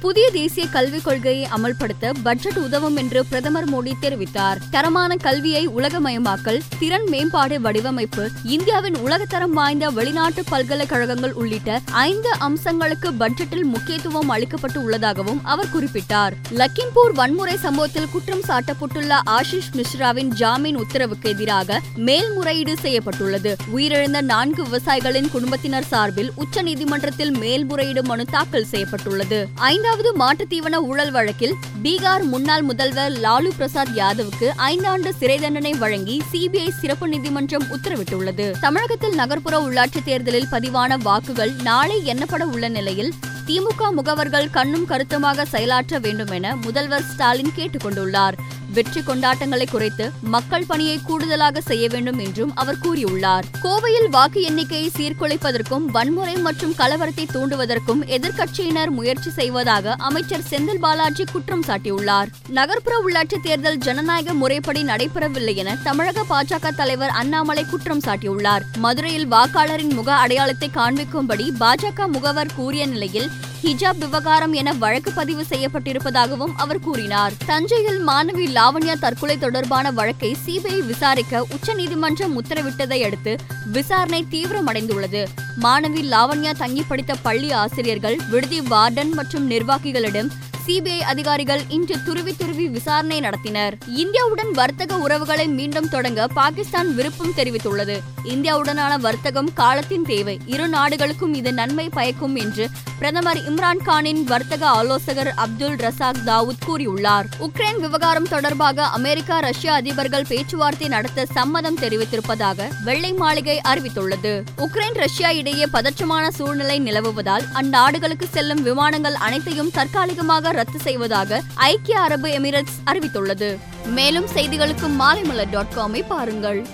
புதிய தேசிய கல்விக் கொள்கையை அமல்படுத்த பட்ஜெட் உதவும் என்று பிரதமர் மோடி தெரிவித்தார். தரமான கல்வியை உலகமயமாக்கல் திறன் மேம்பாடு வடிவமைப்பு இந்தியாவின் உலகத்தரம் வாய்ந்த வெளிநாட்டு பல்கலைக்கழகங்கள் உள்ளிட்ட ஐந்து அம்சங்களுக்கு பட்ஜெட்டில் முக்கியத்துவம் அளிக்கப்பட்டு உள்ளதாகவும் அவர் குறிப்பிட்டார். லக்கிம்பூர் வன்முறை சம்பவத்தில் குற்றம் சாட்டப்பட்டுள்ள ஆஷிஷ் மிஸ்ராவின் ஜாமீன் உத்தரவுக்கு எதிராக மேல்முறையீடு செய்யப்பட்டுள்ளது. உயிரிழந்த நான்கு விவசாயிகளின் குடும்பத்தினர் சார்பில் உச்சநீதிமன்றத்தில் மேல்முறையீடு மனு தாக்கல் செய்யப்பட்டுள்ளது. ஐந்து ஐந்தாவது மாட்டுத்தீவன ஊழல் வழக்கில் பீகார் முன்னாள் முதல்வர் லாலு பிரசாத் யாதவுக்கு ஐந்தாண்டு சிறை தண்டனை வழங்கி சிபிஐ சிறப்பு நீதிமன்றம் உத்தரவிட்டுள்ளது. தமிழகத்தில் நகர்ப்புற உள்ளாட்சித் தேர்தலில் பதிவான வாக்குகள் நாளை எண்ணப்பட உள்ள நிலையில் திமுக முகவர்கள் கண்ணும் கருத்துமாக செயலாற்ற வேண்டும் என முதல்வர் ஸ்டாலின் கேட்டுக் கொண்டுள்ளார் வெற்றி கொண்டாட்டங்களை குறைத்து மக்கள் பணியை கூடுதலாக செய்ய வேண்டும் என்றும் அவர் கூறியுள்ளார். கோவையில் வாக்கு எண்ணிக்கையை சீர்குலைப்பதற்கும் வன்முறை மற்றும் கலவரத்தை தூண்டுவதற்கும் எதிர்க்கட்சியினர் முயற்சி செய்வதாக அமைச்சர் செந்தில் பாலாஜி குற்றம் சாட்டியுள்ளார். நகர்ப்புற உள்ளாட்சி தேர்தல் ஜனநாயக முறைப்படி நடைபெறவில்லை என தமிழக பாஜக தலைவர் அண்ணாமலை குற்றம் சாட்டியுள்ளார். மதுரையில் வாக்காளரின் முக அடையாளத்தை காண்பிக்கும்படி பாஜக முகவர் கூறிய நிலையில் ஹிஜாப் விவகாரம் என வழக்கு பதிவு செய்யப்பட்டிருப்பதாகவும் அவர் கூறினார். தஞ்சையில் மாணவி லாவண்யா தற்கொலை தொடர்பான வழக்கை சிபிஐ விசாரிக்க உச்சநீதிமன்றம் உத்தரவிட்டதை அடுத்து விசாரணை தீவிரமடைந்துள்ளது. மாணவி லாவண்யா தங்கி படித்த பள்ளி ஆசிரியர்கள் விடுதி வார்டன் மற்றும் நிர்வாகிகளிடம் சிபிஐ அதிகாரிகள் இன்று துருவி துருவி விசாரணை நடத்தினர். இந்தியாவுடன் வர்த்தக உறவுகளை மீண்டும் தொடங்க பாகிஸ்தான் விருப்பம் தெரிவித்துள்ளது. இந்தியாவுடனான வர்த்தகம் காலத்தின் தேவை. இரு நாடுகளுக்கும் இது நன்மை பயக்கும் என்று பிரதமர் இம்ரான் கானின் வர்த்தக ஆலோசகர் அப்துல் ரசாக் தாவூத் கூறியுள்ளார். உக்ரைன் விவகாரம் தொடர்பாக அமெரிக்கா ரஷ்யா அதிபர்கள் பேச்சுவார்த்தை நடத்த சம்மதம் தெரிவித்திருப்பதாக வெள்ளை மாளிகை அறிவித்துள்ளது. உக்ரைன் ரஷ்யா நாடுகளிடையே பதற்றமான சூழ்நிலை நிலவுவதால் அந்நாடுகளுக்கு செல்லும் விமானங்கள் அனைத்தையும் தற்காலிகமாக ரத்து செய்வதாக ஐக்கிய அரபு எமிரேட்ஸ் அறிவித்துள்ளது. மேலும் செய்திகளுக்கு மாலைமலர் டாட் காமை பாருங்கள்.